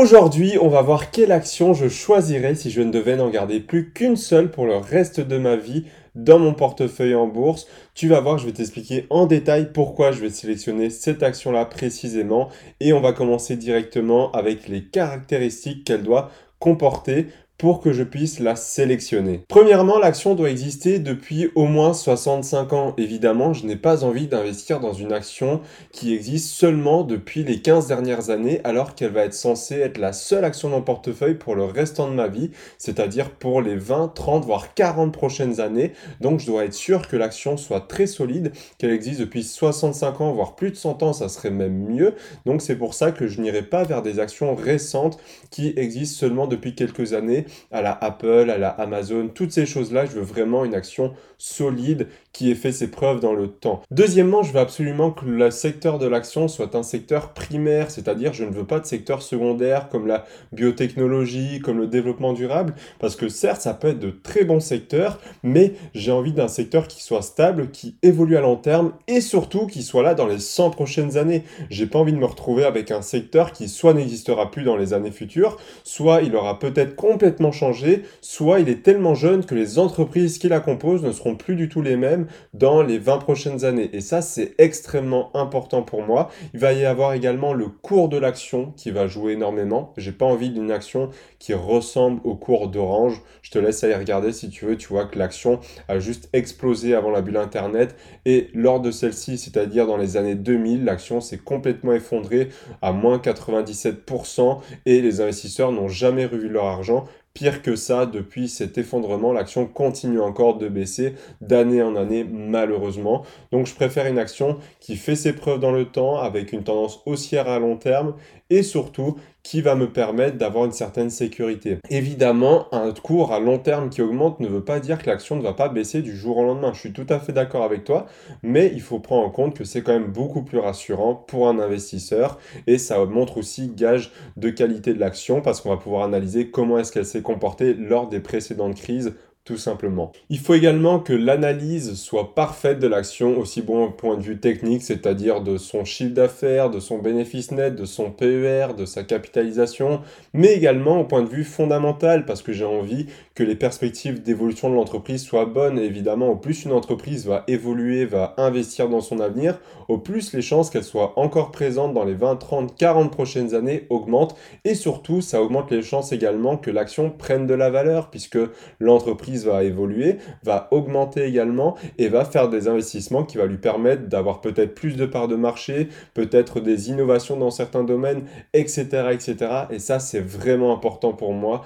Aujourd'hui, on va voir quelle action je choisirais si je ne devais n'en garder plus qu'une seule pour le reste de ma vie dans mon portefeuille en bourse. Tu vas voir, je vais t'expliquer en détail pourquoi je vais sélectionner cette action-là précisément et on va commencer directement avec les caractéristiques qu'elle doit comporter pour que je puisse la sélectionner. Premièrement, l'action doit exister depuis au moins 65 ans. Évidemment, je n'ai pas envie d'investir dans une action qui existe seulement depuis les 15 dernières années, alors qu'elle va être censée être la seule action dans mon portefeuille pour le restant de ma vie, c'est-à-dire pour les 20, 30, voire 40 prochaines années. Donc, je dois être sûr que l'action soit très solide, qu'elle existe depuis 65 ans, voire plus de 100 ans, ça serait même mieux. Donc, c'est pour ça que je n'irai pas vers des actions récentes qui existent seulement depuis quelques années à la Apple, à la Amazon, toutes ces choses-là, je veux vraiment une action solide qui ait fait ses preuves dans le temps. Deuxièmement, je veux absolument que le secteur de l'action soit un secteur primaire, c'est-à-dire je ne veux pas de secteur secondaire comme la biotechnologie, comme le développement durable, parce que certes, ça peut être de très bons secteurs, mais j'ai envie d'un secteur qui soit stable, qui évolue à long terme et surtout qui soit là dans les 100 prochaines années. J'ai pas envie de me retrouver avec un secteur qui soit n'existera plus dans les années futures, soit il aura peut-être complètement changé, soit il est tellement jeune que les entreprises qui la composent ne seront plus du tout les mêmes dans les 20 prochaines années. Et ça, c'est extrêmement important pour moi. Il va y avoir également le cours de l'action qui va jouer énormément. J'ai pas envie d'une action qui ressemble au cours d'Orange. Je te laisse aller regarder si tu veux. Tu vois que l'action a juste explosé avant la bulle Internet. Et lors de celle-ci, c'est-à-dire dans les années 2000, l'action s'est complètement effondrée à moins 97% et les investisseurs n'ont jamais revu leur argent Pire que ça, depuis cet effondrement, l'action continue encore de baisser d'année en année, malheureusement. Donc je préfère une action qui fait ses preuves dans le temps, avec une tendance haussière à long terme, et surtout qui va me permettre d'avoir une certaine sécurité. Évidemment, un cours à long terme qui augmente ne veut pas dire que l'action ne va pas baisser du jour au lendemain. Je suis tout à fait d'accord avec toi, mais il faut prendre en compte que c'est quand même beaucoup plus rassurant pour un investisseur et ça montre aussi gage de qualité de l'action parce qu'on va pouvoir analyser comment est-ce qu'elle s'est comportée lors des précédentes crises tout simplement. Il faut également que l'analyse soit parfaite de l'action, aussi bon au point de vue technique, c'est-à-dire de son chiffre d'affaires, de son bénéfice net, de son PER, de sa capitalisation, mais également au point de vue fondamental, parce que j'ai envie les perspectives d'évolution de l'entreprise soient bonnes. évidemment, au plus une entreprise va évoluer, va investir dans son avenir, au plus les chances qu'elle soit encore présente dans les 20, 30, 40 prochaines années augmentent, et surtout, ça augmente les chances également que l'action prenne de la valeur, puisque l'entreprise va évoluer, va augmenter également et va faire des investissements qui va lui permettre d'avoir peut-être plus de parts de marché, peut-être des innovations dans certains domaines, etc. etc. Et ça, c'est vraiment important pour moi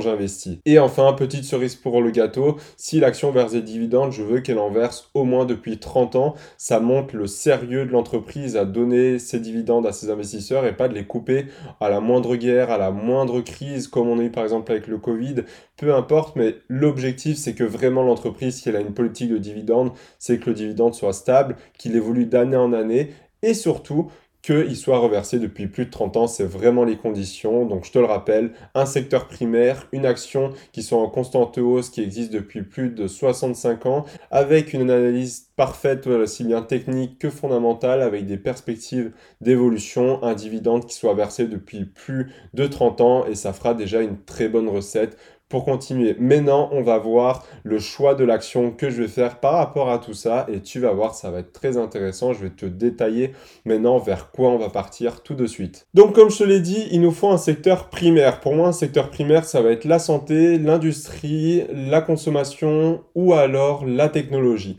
j'investis. Et enfin, petite cerise pour le gâteau, si l'action verse des dividendes, je veux qu'elle en verse au moins depuis 30 ans. Ça montre le sérieux de l'entreprise à donner ses dividendes à ses investisseurs et pas de les couper à la moindre guerre, à la moindre crise, comme on a eu par exemple avec le Covid. Peu importe, mais l'objectif, c'est que vraiment l'entreprise, si elle a une politique de dividendes, c'est que le dividende soit stable, qu'il évolue d'année en année et surtout qu'il soit reversé depuis plus de 30 ans, c'est vraiment les conditions. Donc je te le rappelle, un secteur primaire, une action qui soit en constante hausse, qui existe depuis plus de 65 ans, avec une analyse parfaite, aussi bien technique que fondamentale, avec des perspectives d'évolution, un dividende qui soit versé depuis plus de 30 ans, et ça fera déjà une très bonne recette pour continuer. Maintenant, on va voir le choix de l'action que je vais faire par rapport à tout ça et tu vas voir, ça va être très intéressant. Je vais te détailler maintenant vers quoi on va partir tout de suite. Donc, comme je te l'ai dit, il nous faut un secteur primaire. Pour moi, un secteur primaire, ça va être la santé, l'industrie, la consommation ou alors la technologie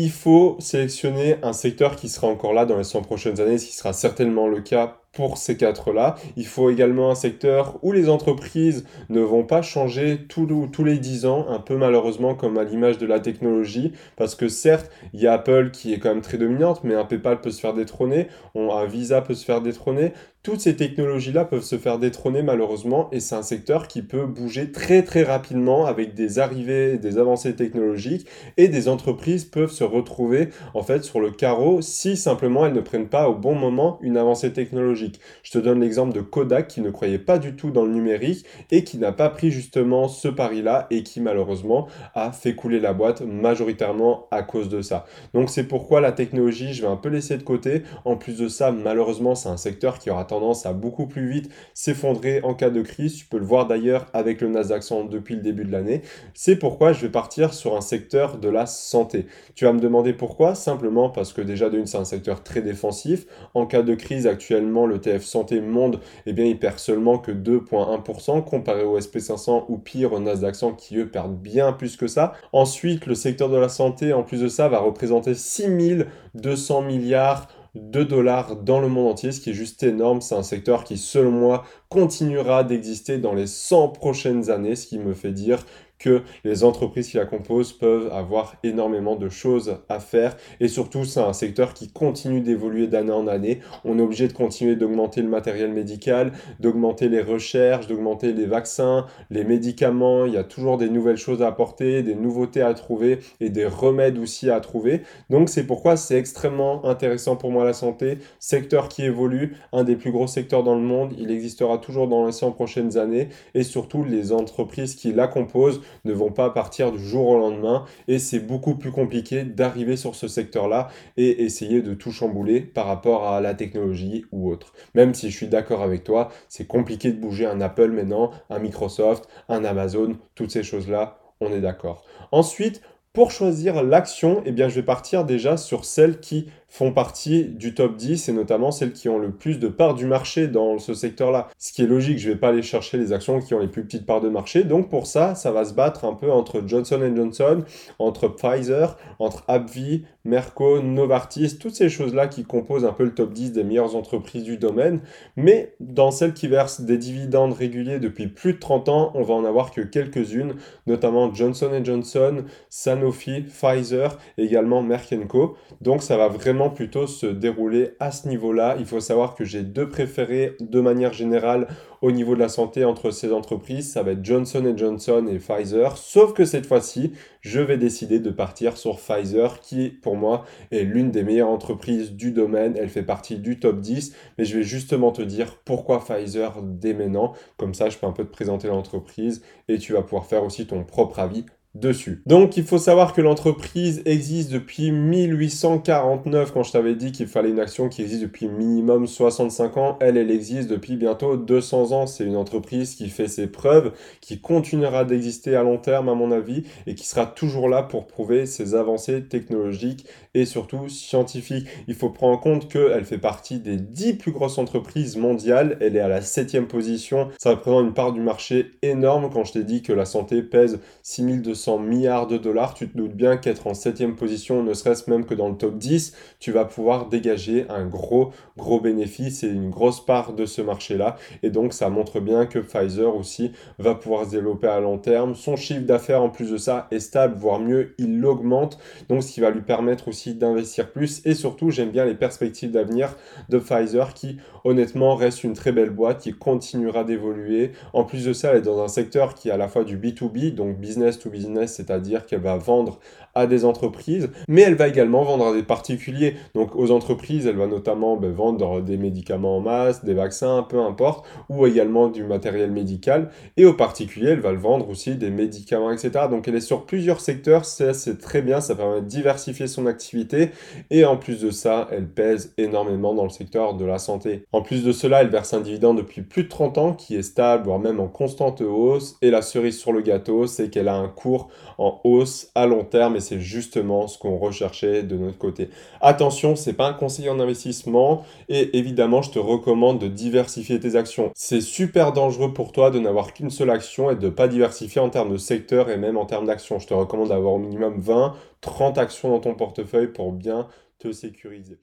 il faut sélectionner un secteur qui sera encore là dans les 100 prochaines années, ce qui sera certainement le cas pour ces quatre-là. Il faut également un secteur où les entreprises ne vont pas changer tous les 10 ans, un peu malheureusement comme à l'image de la technologie, parce que certes, il y a Apple qui est quand même très dominante, mais un PayPal peut se faire détrôner, un Visa peut se faire détrôner. Toutes ces technologies-là peuvent se faire détrôner malheureusement, et c'est un secteur qui peut bouger très très rapidement avec des arrivées, des avancées technologiques, et des entreprises peuvent se retrouver en fait sur le carreau si simplement elles ne prennent pas au bon moment une avancée technologique Je te donne l'exemple de Kodak qui ne croyait pas du tout dans le numérique et qui n'a pas pris justement ce pari-là et qui malheureusement a fait couler la boîte majoritairement à cause de ça. Donc c'est pourquoi la technologie, je vais un peu laisser de côté. En plus de ça, malheureusement, c'est un secteur qui aura tendance à beaucoup plus vite s'effondrer en cas de crise. Tu peux le voir d'ailleurs avec le Nasdaq 100 depuis le début de l'année. C'est pourquoi je vais partir sur un secteur de la santé. Tu vas me demander pourquoi? Simplement parce que déjà d'une, c'est un secteur très défensif. En cas de crise, actuellement, le TF Santé Monde, eh bien, il perd seulement que 2,1% comparé au SP500 ou pire au Nasdaq 100 qui eux perdent bien plus que ça. Ensuite, le secteur de la santé, en plus de ça, va représenter 6200 milliards de dollars dans le monde entier, ce qui est juste énorme. C'est un secteur qui, selon moi, continuera d'exister dans les 100 prochaines années, ce qui me fait dire que les entreprises qui la composent peuvent avoir énormément de choses à faire. Et surtout, c'est un secteur qui continue d'évoluer d'année en année. On est obligé de continuer d'augmenter le matériel médical, d'augmenter les recherches, d'augmenter les vaccins, les médicaments. Il y a toujours des nouvelles choses à apporter, des nouveautés à trouver et des remèdes aussi à trouver. Donc c'est pourquoi c'est extrêmement intéressant pour moi la santé. Secteur qui évolue, un des plus gros secteurs dans le monde. Il existera toujours dans les 100 prochaines années. Et surtout, les entreprises qui la composent ne vont pas partir du jour au lendemain et c'est beaucoup plus compliqué d'arriver sur ce secteur-là et essayer de tout chambouler par rapport à la technologie ou autre. Même si je suis d'accord avec toi, c'est compliqué de bouger un Apple maintenant, un Microsoft, un Amazon, toutes ces choses-là, on est d'accord. Ensuite, pour choisir l'action, eh bien, je vais partir déjà sur celles qui font partie du top 10 et notamment celles qui ont le plus de parts du marché dans ce secteur-là. Ce qui est logique, je vais pas aller chercher les actions qui ont les plus petites parts de marché. Donc pour ça, ça va se battre un peu entre Johnson Johnson, entre Pfizer, entre AbbVie, Merco, Novartis, toutes ces choses-là qui composent un peu le top 10 des meilleures entreprises du domaine. Mais dans celles qui versent des dividendes réguliers depuis plus de 30 ans, on va en avoir que quelques-unes, notamment Johnson Johnson, Sanofi, Pfizer, également Merck Co. Donc ça va vraiment plutôt se dérouler à ce niveau-là. Il faut savoir que j'ai deux préférés de manière générale au niveau de la santé entre ces entreprises. Ça va être Johnson Johnson et Pfizer. Sauf que cette fois-ci, je vais décider de partir sur Pfizer qui, pour moi, est l'une des meilleures entreprises du domaine. Elle fait partie du top 10. Mais je vais justement te dire pourquoi Pfizer dès. Comme ça, je peux un peu te présenter l'entreprise et tu vas pouvoir faire aussi ton propre avis Donc il faut savoir que l'entreprise existe depuis 1849 quand je t'avais dit qu'il fallait une action qui existe depuis minimum 65 ans, elle elle existe depuis bientôt 200 ans, c'est une entreprise qui fait ses preuves, qui continuera d'exister à long terme à mon avis et qui sera toujours là pour prouver ses avancées technologiques et surtout scientifiques. Il faut prendre en compte qu'elle fait partie des 10 plus grosses entreprises mondiales, elle est à la 7 position, ça représente une part du marché énorme quand je t'ai dit que la santé pèse 6200 milliards de dollars, tu te doutes bien qu'être en septième position, ne serait-ce même que dans le top 10, tu vas pouvoir dégager un gros, gros bénéfice et une grosse part de ce marché-là. Et donc, ça montre bien que Pfizer aussi va pouvoir se développer à long terme. Son chiffre d'affaires, en plus de ça, est stable, voire mieux, il l'augmente. Donc, ce qui va lui permettre aussi d'investir plus. Et surtout, j'aime bien les perspectives d'avenir de Pfizer qui, honnêtement, reste une très belle boîte qui continuera d'évoluer. En plus de ça, elle est dans un secteur qui est à la fois du B2B, donc business to business c'est-à-dire qu'elle va vendre à des entreprises, mais elle va également vendre à des particuliers. Donc aux entreprises, elle va notamment ben, vendre des médicaments en masse, des vaccins, peu importe, ou également du matériel médical. Et aux particuliers, elle va le vendre aussi des médicaments, etc. Donc elle est sur plusieurs secteurs, c'est très bien, ça permet de diversifier son activité. Et en plus de ça, elle pèse énormément dans le secteur de la santé. En plus de cela, elle verse un dividende depuis plus de 30 ans qui est stable, voire même en constante hausse. Et la cerise sur le gâteau, c'est qu'elle a un cours en hausse à long terme et c'est justement ce qu'on recherchait de notre côté. Attention, c'est pas un conseiller en investissement et évidemment, je te recommande de diversifier tes actions. C'est super dangereux pour toi de n'avoir qu'une seule action et de pas diversifier en termes de secteur et même en termes d'actions. Je te recommande d'avoir au minimum 20, 30 actions dans ton portefeuille pour bien te sécuriser.